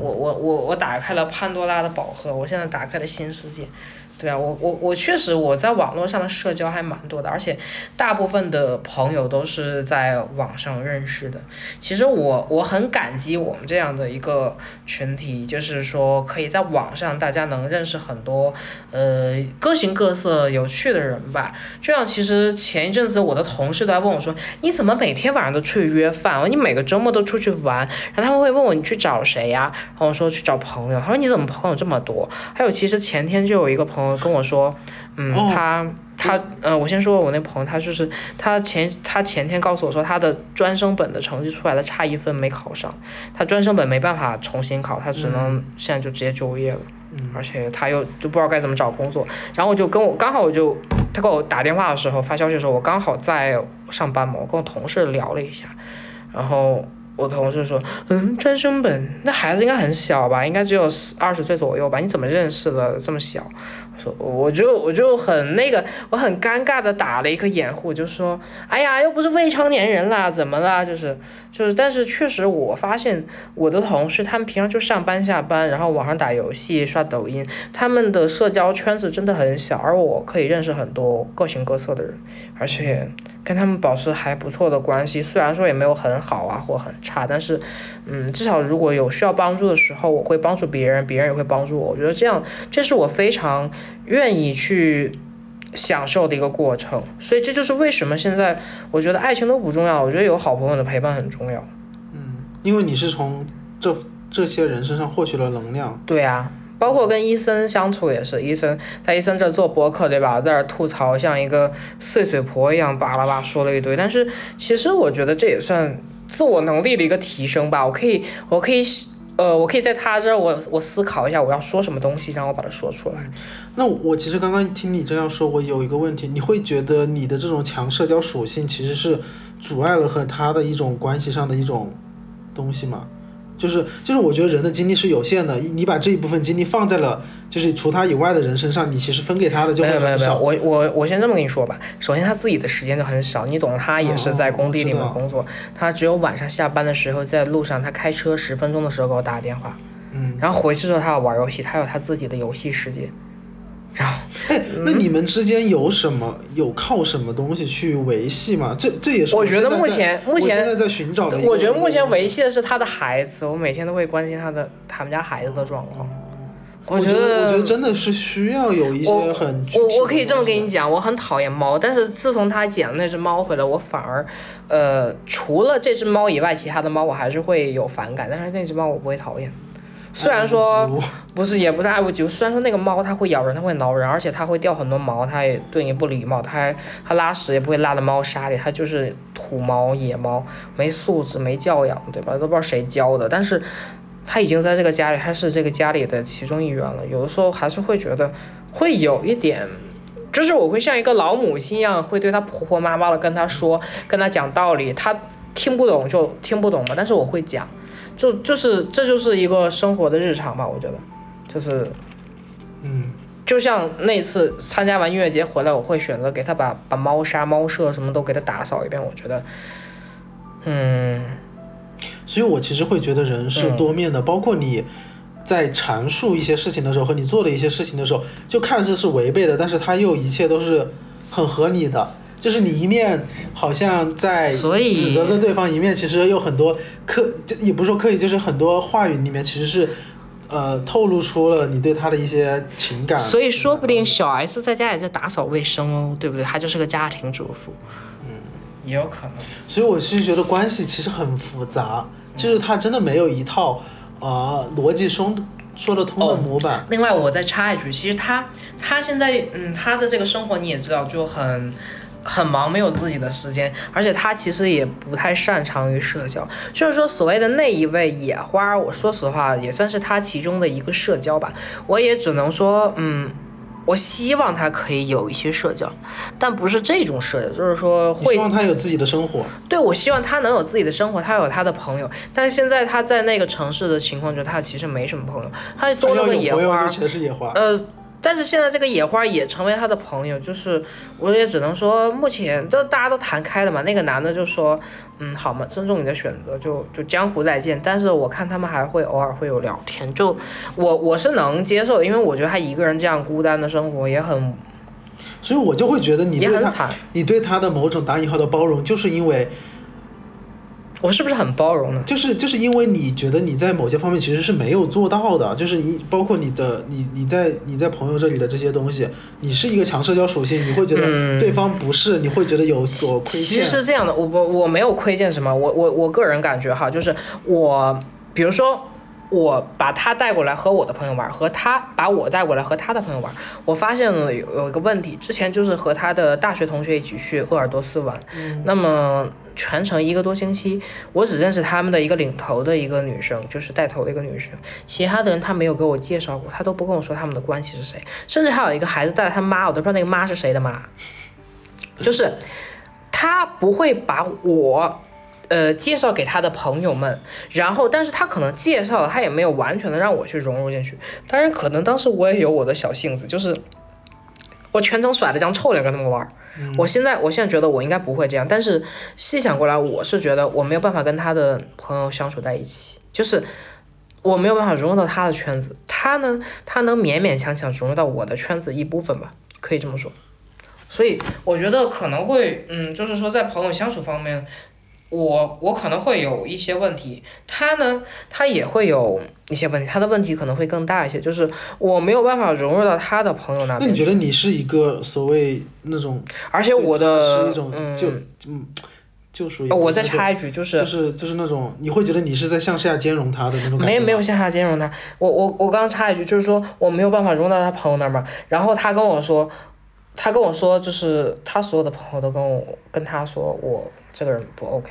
我我我我打开了潘多拉的宝盒，我现在打开了新世界。对啊，我我我确实我在网络上的社交还蛮多的，而且大部分的朋友都是在网上认识的。其实我我很感激我们这样的一个群体，就是说可以在网上大家能认识很多呃各形各色有趣的人吧。这样其实前一阵子我的同事都在问我说，你怎么每天晚上都出去约饭？你每个周末都出去玩，然后他们会问我你去找谁呀？然后我说去找朋友。他说你怎么朋友这么多？还有其实前天就有一个朋友跟我说，嗯，哦他他呃，我先说我那朋友，他就是他前他前天告诉我说他的专升本的成绩出来了，差一分没考上，他专升本没办法重新考，他只能现在就直接就业了。而且他又就不知道该怎么找工作，然后我就跟我刚好我就他给我打电话的时候发消息的时候，我刚好在上班嘛，我跟我同事聊了一下，然后我同事说，嗯，专升本那孩子应该很小吧，应该只有十二十岁左右吧，你怎么认识的这么小？说我就我就很那个，我很尴尬的打了一个掩护，就说，哎呀，又不是未成年人啦，怎么啦？就是就是，但是确实我发现我的同事他们平常就上班下班，然后网上打游戏、刷抖音，他们的社交圈子真的很小，而我可以认识很多各形各色的人，而且跟他们保持还不错的关系，虽然说也没有很好啊或很差，但是，嗯，至少如果有需要帮助的时候，我会帮助别人，别人也会帮助我。我觉得这样，这是我非常愿意去享受的一个过程。所以这就是为什么现在我觉得爱情都不重要，我觉得有好朋友的陪伴很重要。嗯因为你是从这这些人身上获取了能量。对啊，包括跟伊森相处也是，伊森在伊森这做博客对吧，在这吐槽像一个碎嘴婆一样巴拉巴拉说了一堆，但是其实我觉得这也算自我能力的一个提升吧。我可以，我可以，呃，我可以在他这儿我我思考一下我要说什么东西，然后把它说出来。那我其实刚刚听你这样说，我有一个问题，你会觉得你的这种强社交属性其实是阻碍了和他的一种关系上的一种东西吗？就是就是，我觉得人的精力是有限的，你把这一部分精力放在了就是除他以外的人身上，你其实分给他的就没会很少。有没有没有，我我我先这么跟你说吧。首先他自己的时间就很少，你懂，他也是在工地里面工作，他只有晚上下班的时候在路上，他开车十分钟的时候给我打电话，嗯，然后回去之后他要玩游戏，他有他自己的游戏世界，然后哎，那你们之间有什么有靠什么东西去维系吗？这这也是我觉得目前目前我现在在寻找的。我觉得目前维系的是他的孩子，我每天都会关心他的他们家孩子的状况。我觉得我觉得真的是需要有一些很我我可以这么跟你讲，我很讨厌猫，但是自从他捡了那只猫回来，我反而，呃，除了这只猫以外，其他的猫我还是会有反感，但是那只猫我不会讨厌。虽然说不是，也不是爱屋及乌。虽然说那个猫它会咬人，它会挠人，而且它会掉很多毛，它也对你不礼貌，它还它拉屎也不会拉到猫砂里，它就是土猫、野猫，没素质、没教养，对吧？都不知道谁教的，但是它已经在这个家里，它是这个家里的其中一员了。有的时候还是会觉得会有一点。就是我会像一个老母亲一样，会对她婆婆妈妈的跟她说，跟她讲道理，她听不懂就听不懂嘛，但是我会讲，就就是这就是一个生活的日常吧，我觉得，就是嗯，就像那次参加完音乐节回来，我会选择给他把把猫砂、猫舍什么都给他打扫一遍。我觉得，嗯，所以我其实会觉得人是多面的，包括你在阐述一些事情的时候和你做的一些事情的时候，就看似是违背的，但是它又一切都是很合理的。就是你一面好像在所以指责着对方，一面其实有很多刻，就也不是说刻意，就是很多话语里面其实是。呃透露出了你对他的一些情感，所以说不定小 S 在家也在打扫卫生哦，对不对？她就是个家庭主妇，嗯，也有可能。所以我是觉得关系其实很复杂，就是他真的没有一套啊、逻辑说说得通的模板。另外，我再插一句，其实他他现在嗯，他的这个生活你也知道，就很很忙，没有自己的时间，而且他其实也不太擅长于社交。就是说，所谓的那一位野花，我说实话也算是他其中的一个社交吧。我也只能说，嗯。我希望他可以有一些社交，但不是这种社交，就是说会希望他有自己的生活，对，我希望他能有自己的生活，他有他的朋友。但是现在他在那个城市的情况，就他其实没什么朋友，他多了个野花。呃，但是现在这个野花也成为他的朋友，就是我也只能说，目前都大家都谈开了嘛。那个男的就说，嗯，好嘛，尊重你的选择，就就江湖再见。但是我看他们还会偶尔会有聊天，就我我是能接受的，因为我觉得他一个人这样孤单的生活也很所以我就会觉得你对他也很惨，你对他的某种打引号的包容，就是因为我是不是很包容呢？就是就是因为你觉得你在某些方面其实是没有做到的，就是你包括你的你你在你在朋友这里的这些东西，你是一个强社交属性，你会觉得对方不是，你会觉得有所亏欠其。实是这样的，我我我没有亏欠什么，我我我个人感觉哈，就是我，比如说我把他带过来和我的朋友玩，和他把我带过来和他的朋友玩，我发现了有有一个问题，之前就是和他的大学同学一起去鄂尔多斯玩，那么全程一个多星期，我只认识他们的一个领头的一个女生，就是带头的一个女生，其他的人他没有给我介绍过，他都不跟我说他们的关系是谁，甚至还有一个孩子带着他妈，我都不知道那个妈是谁的妈，就是他不会把我。呃，介绍给他的朋友们，然后，但是他可能介绍了，他也没有完全的让我去融入进去。当然，可能当时我也有我的小性子，就是我全程甩了张臭脸跟他们玩儿。我现在，我现在觉得我应该不会这样，但是细想过来，我是觉得我没有办法跟他的朋友相处在一起，就是我没有办法融入到他的圈子，他呢，他能勉勉强强融入到我的圈子一部分吧，可以这么说。所以我觉得可能会，嗯，就是说在朋友相处方面，我我可能会有一些问题，他呢，他也会有一些问题，他的问题可能会更大一些，就是我没有办法融入到他的朋友那边，那你觉得你是一个所谓那种，而且我是的一种嗯就嗯救赎也哦我再插一句，就是就是就是那种你会觉得你是在向下兼容他的那种感觉吗没没有向下兼容他。我我我刚刚插一句，就是说我没有办法融到他朋友那儿嘛。然后他跟我说，他跟我说，就是他所有的朋友都跟我跟他说我这个人不 OK，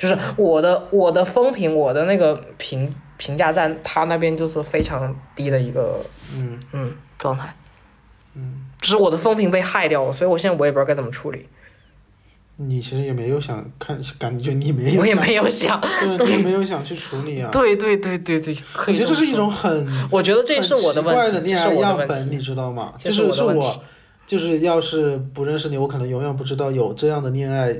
就是我的我的风评，我的那个评评价在他那边就是非常低的一个嗯嗯状态。嗯，就是我的风评被害掉了，所以我现在我也不知道该怎么处理，你其实也没有想看，感觉你没有，<laughs> 我也没有想。对，你也没有想去处理啊。<laughs> 对对对对对，我觉得这是一种很，我觉得这是我的问题，这是的恋爱我的问样本，你题。知道吗？就是我，就是要是不认识你，我可能永远不知道有这样的恋爱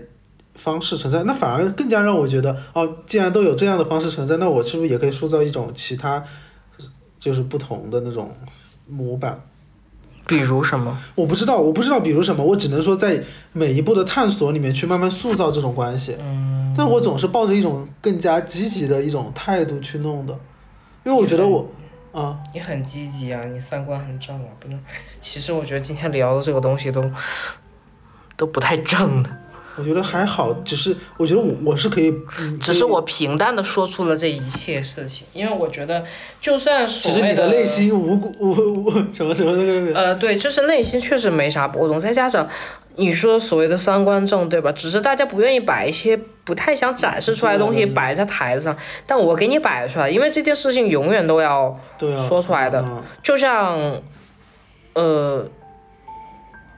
方式存在。那反而更加让我觉得，哦，既然都有这样的方式存在，那我是不是也可以塑造一种其他，就是不同的那种模板？比如什么？我不知道，我不知道，比如什么，我只能说在每一步的探索里面去慢慢塑造这种关系。嗯，但我总是抱着一种更加积极的一种态度去弄的，因为我觉得我，啊，你很积极啊，你三观很正啊，不能。其实我觉得今天聊的这个东西都都不太正的，我觉得还好，只是我觉得我我是可以，嗯，只是我平淡的说出了这一切事情，因为我觉得就算只所谓是你的内心无辜无无什么什么那个，呃，对，就是内心确实没啥波动，再加上你说所谓的三观正，对吧？只是大家不愿意把一些不太想展示出来的东西嗯摆在台子上，但我给你摆出来，因为这件事情永远都要说出来的。嗯。就像，呃，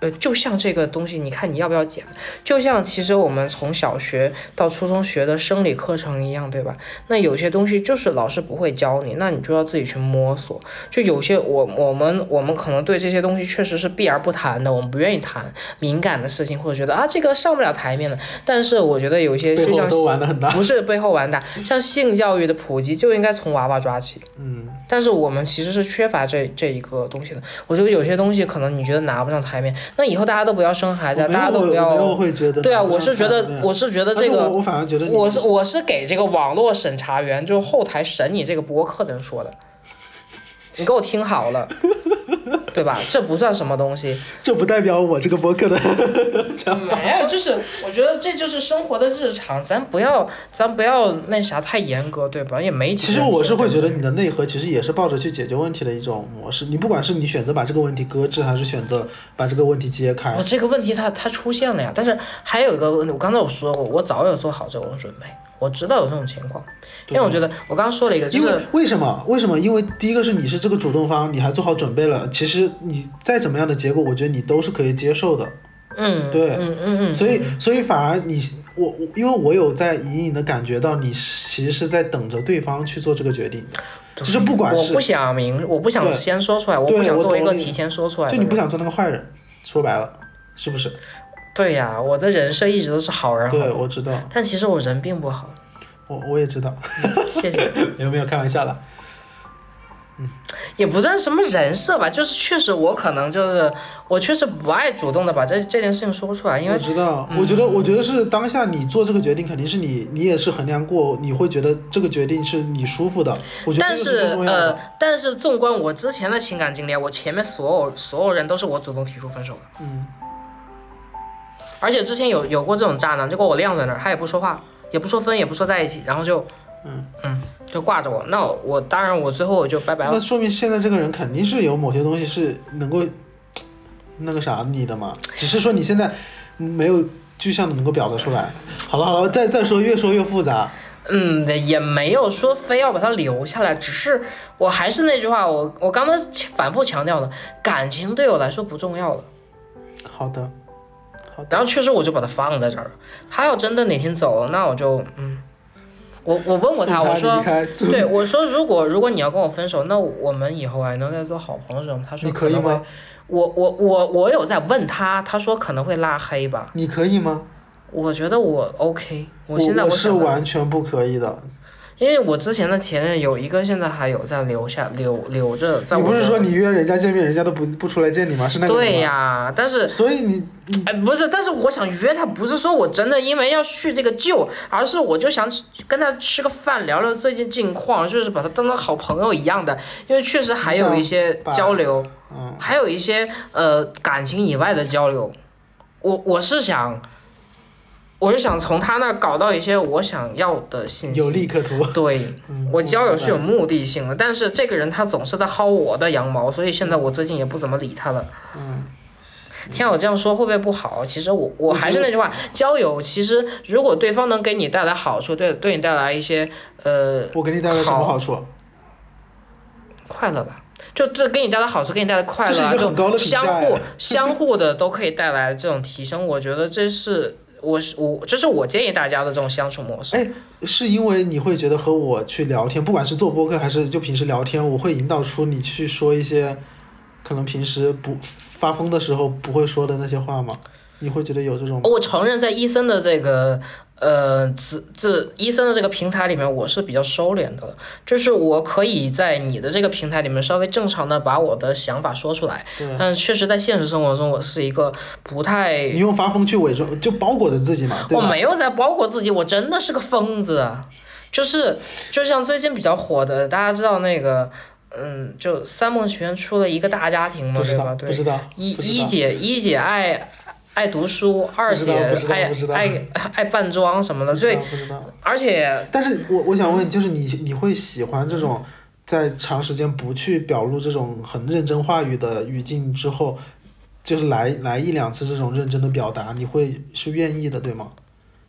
呃，就像这个东西，你看你要不要剪？就像其实我们从小学到初中学的生理课程一样，对吧？那有些东西就是老师不会教你，那你就要自己去摸索。就有些我我们我们可能对这些东西确实是避而不谈的，我们不愿意谈敏感的事情，或者觉得啊这个上不了台面的。但是我觉得有些就像背后都玩的很大，不是背后玩大，像性教育的普及就应该从娃娃抓起。嗯，但是我们其实是缺乏这这一个东西的。我觉得有些东西可能你觉得拿不上台面，那以后大家都不要生孩子大家都不要。会觉得，对啊，我是觉得，我是觉得这个，我我反而觉得我是我是给这个网络审查员，就是后台审你这个博客的人说的。你给我听好了，<laughs> 对吧？这不算什么东西。这不代表我这个博客的 <laughs> 没有，就是我觉得这就是生活的日常，咱不要咱不要那啥太严格，对吧？也没其实我是会觉得你的内核其实也是抱着去解决问题的一种模式。你不管是你选择把这个问题搁置，还是选择把这个问题揭开我，这个问题它它出现了呀，但是还有一个问题，我刚才我说过，我早有做好这种准备，我知道有这种情况，因为我觉得我刚刚说了一个，就因为是为什么？为什么？因为第一个是你是这个主动方，你还做好准备了，其实你再怎么样的结果，我觉得你都是可以接受的。嗯，对嗯嗯嗯，所以，所以反而你我我，因为我有在隐隐的感觉到，你其实是在等着对方去做这个决定，就是不管是我不想明，我不想先说出来，我不想做一个提前说出来，就你不想做那个坏人，说白了，是不是？对呀，我的人设一直都是好人，好对，我知道，但其实我人并不好，我我也知道，谢谢。有没有开玩笑的？也不算什么人设吧，就是确实我可能就是我确实不爱主动的把这这件事情说出来，因为我知道，我觉得，我觉得是当下你做这个决定，肯定是你，你也是衡量过，你会觉得这个决定是你舒服的。我觉得但这是是呃但是纵观我之前的情感经历啊，我前面所有所有人都是我主动提出分手的，嗯，而且之前有有过这种渣男，就给我晾在那儿，他也不说话，也不说分，也不说在一起，然后就嗯嗯就挂着我，那我我当然我最后我就拜拜了。那说明现在这个人肯定是有某些东西是能够那个啥你的嘛，只是说你现在没有具象的能够表达出来。好了好了，再再说越说越复杂。嗯，也没有说非要把他留下来，只是我还是那句话，我我刚刚反复强调的，感情对我来说不重要了。好的，好的，然后确实我就把他放在这儿了。他要真的哪天走了，那我就嗯，我我问过他，我说，对，我说如果如果你要跟我分手，那我们以后还能再做好朋友吗？他说你可以吗？我我我我有在问他，他说可能会拉黑吧。你可以吗？我觉得我 OK，我现在我是完全不可以的。因为我之前的前任有一个现在还有在留下留留着，在我你不是说你约人家见面，人家都不不出来见你吗？是那个对呀，但是所以你哎，不是，但是我想约他，不是说我真的因为要叙这个旧，而是我就想跟他吃个饭，聊聊最近近况，就是把他当成好朋友一样的，因为确实还有一些交流，嗯，还有一些呃感情以外的交流。我我是想，我是想从他那搞到一些我想要的信息。有利可图。对，嗯我交友是有目的性的，但是这个人他总是在薅我的羊毛，所以现在我最近也不怎么理他了。嗯，听我这样说会不会不好？其实我我还是那句话，交友其实如果对方能给你带来好处，对对你带来一些呃我给你带来什么好处？快乐吧，就这给你带来好处，给你带来快乐、啊，就相互哎相互的都可以带来这种提升。我觉得这是我是我这是我建议大家的这种相处模式。哎，是因为你会觉得和我去聊天，不管是做播客还是就平时聊天，我会引导出你去说一些可能平时不发疯的时候不会说的那些话吗？你会觉得有这种？我承认，在医生的这个呃自自医生的这个平台里面，我是比较收敛的，就是我可以在你的这个平台里面稍微正常的把我的想法说出来，对，但确实在现实生活中，我是一个不太你用发疯去伪装，就包裹着自己嘛，对？我没有在包裹自己，我真的是个疯子啊！就是就像最近比较火的，大家知道那个，嗯，就三梦学院出了一个大家庭嘛，对吧？对，不知道，一一姐一姐爱爱读书，二姐爱爱爱扮装什么的，对不知道，不知道。而且但是我我想问，就是你你会喜欢这种在长时间不去表露这种很认真话语的语境之后，就是来来一两次这种认真的表达，你会是愿意的，对吗？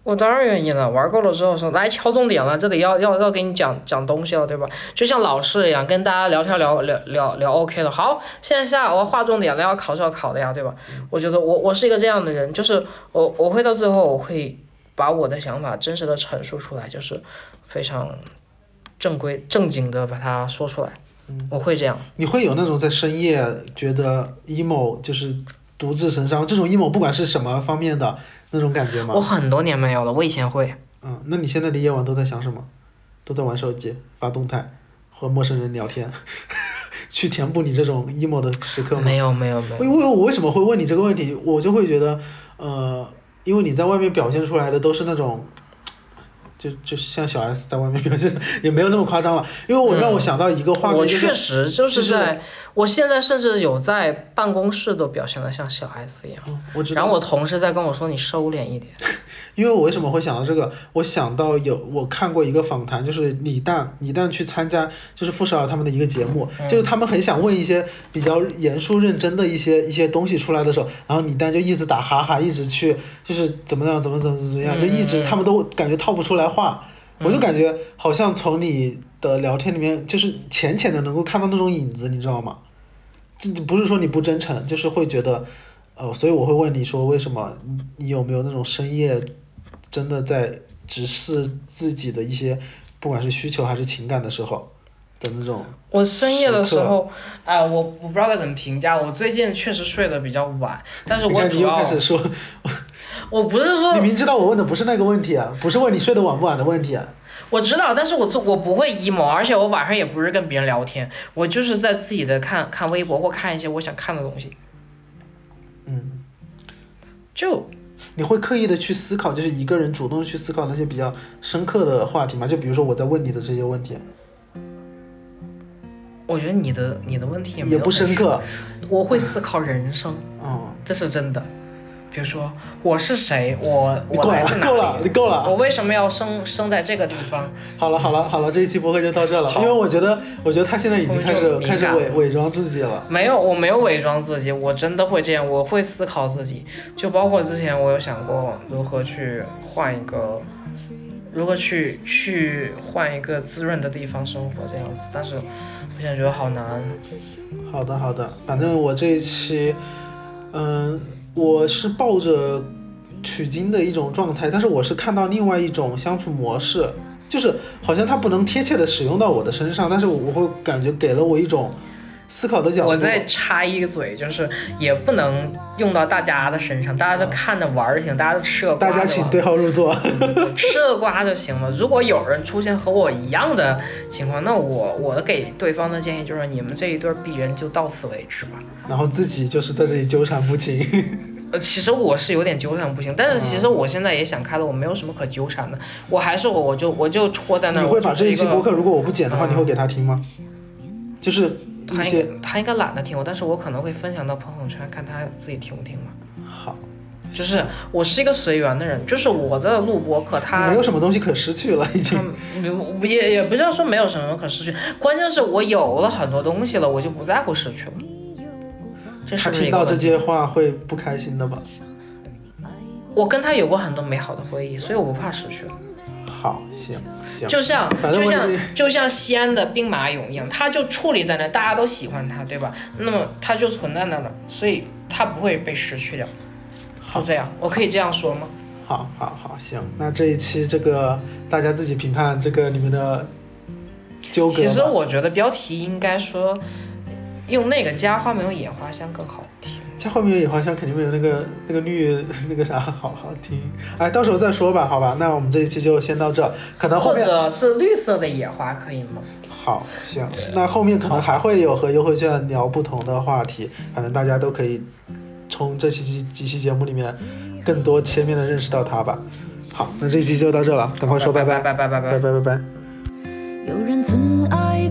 我当然愿意了，玩够了之后说来敲重点了，这里要要要给你讲讲东西了，对吧？就像老师一样，跟大家聊天聊聊聊聊 OK 了。好，现在下我要划重点了，要考试要考的呀，对吧？我觉得我我是一个这样的人，就是我我会到最后我会把我的想法真实的陈述出来，就是非常正规正经的把它说出来。我会这样。你会有那种在深夜觉得 emo 就是独自神伤，这种 emo 不管是什么方面的那种感觉吗我？很多年没有了，我以前会。嗯，那你现在的夜晚都在想什么？都在玩手机、发动态，和陌生人聊天，<laughs> 去填补你这种 emo 的时刻吗？没有没有没有。因为我为什么会问你这个问题，我就会觉得，呃，因为你在外面表现出来的都是那种，就就像小 S 在外面表现，<laughs> 也没有那么夸张了。因为我让我想到一个画面，我就是确实就是就是在，我现在甚至有在办公室都表现的像小 S 一样。嗯我知道然后我同事在跟我说你收敛一点。<laughs> 因为我为什么会想到这个？我想到有我看过一个访谈，就是李诞，李诞去参加就是傅首尔他们的一个节目，就是他们很想问一些比较严肃认真的一些一些东西出来的时候，然后李诞就一直打哈哈，一直去就是怎么样怎么怎么怎么样，就一直他们都感觉套不出来话，我就感觉好像从你的聊天里面就是浅浅的能够看到那种影子，你知道吗？这不是说你不真诚，就是会觉得，呃，所以我会问你说，为什么你你有没有那种深夜真的在直视自己的一些，不管是需求还是情感的时候的那种，我深夜的时候，哎、我我不知道该怎么评价。我最近确实睡得比较晚，但是我主要开始说，我不是说你明知道我问的不是那个问题啊，不是问你睡得晚不晚的问题啊，我知道，但是我做我不会 emo，而且我晚上也不是跟别人聊天，我就是在自己的看看微博或看一些我想看的东西。嗯，就。你会刻意的去思考，就是一个人主动去思考那些比较深刻的话题吗？就比如说我在问你的这些问题，我觉得你的你的问题也也不深刻，我会思考人生，嗯，这是真的。比如说我是谁，我我来自哪够了，够了，我为什么要生生在这个地方？好了好了好了，这一期播客就到这了。因为我觉得，我觉得他现在已经开始开始伪伪装自己了。没有，我没有伪装自己，我真的会这样，我会思考自己。就包括之前我有想过如何去换一个，如何去去换一个滋润的地方生活这样子，但是我现在觉得好难。好的好的，反正我这一期，嗯，我是抱着取经的一种状态，但是我是看到另外一种相处模式，就是好像它不能贴切的使用到我的身上，但是我会感觉给了我一种思考的角度。我再插一个嘴，就是也不能用到大家的身上，大家就看着玩儿就行，大家就吃个瓜就完了。大家请对号入座。<laughs> 吃个瓜就行了。如果有人出现和我一样的情况，那我我给对方的建议就是，你们这一对儿鄙人就到此为止吧。然后自己就是在这里纠缠不清。呃，其实我是有点纠缠不清，但是其实我现在也想开了，我没有什么可纠缠的，我还是我，我就我就戳在那儿。你会把这一期播客，如果我不剪的话，嗯你会给他听吗？就是他应他应该懒得听我，但是我可能会分享到朋友圈，看他自己听不听嘛。好，就是我是一个随缘的人，就是我在录播客，他没有什么东西可失去了，已经。嗯，也也不叫说没有什么可失去，关键是我有了很多东西了，我就不在乎失去了。这是他？听到这些话会不开心的吧？我跟他有过很多美好的回忆，所以我不怕失去。好，行行。就像就像就像西安的兵马俑一样，它就矗立在那，大家都喜欢它，对吧？那么它就存在那了，所以它不会被失去掉。就这样，我可以这样说吗？好好好，行，那这一期这个大家自己评判这个你们的纠葛。其实我觉得标题应该说用那个家花没有野花香更好听。加后面野花香肯定没有那个那个绿 <laughs> 那个啥好好听。哎，到时候再说吧，好吧？那我们这一期就先到这，可能后面或者是绿色的野花可以吗？好行，那后面可能还会有和优惠券聊不同的话题，反正大家都可以从这期几几期节目里面更多切面的认识到它吧。好，那这期就到这了，赶快说拜拜，拜拜拜拜拜拜拜拜拜。有人曾爱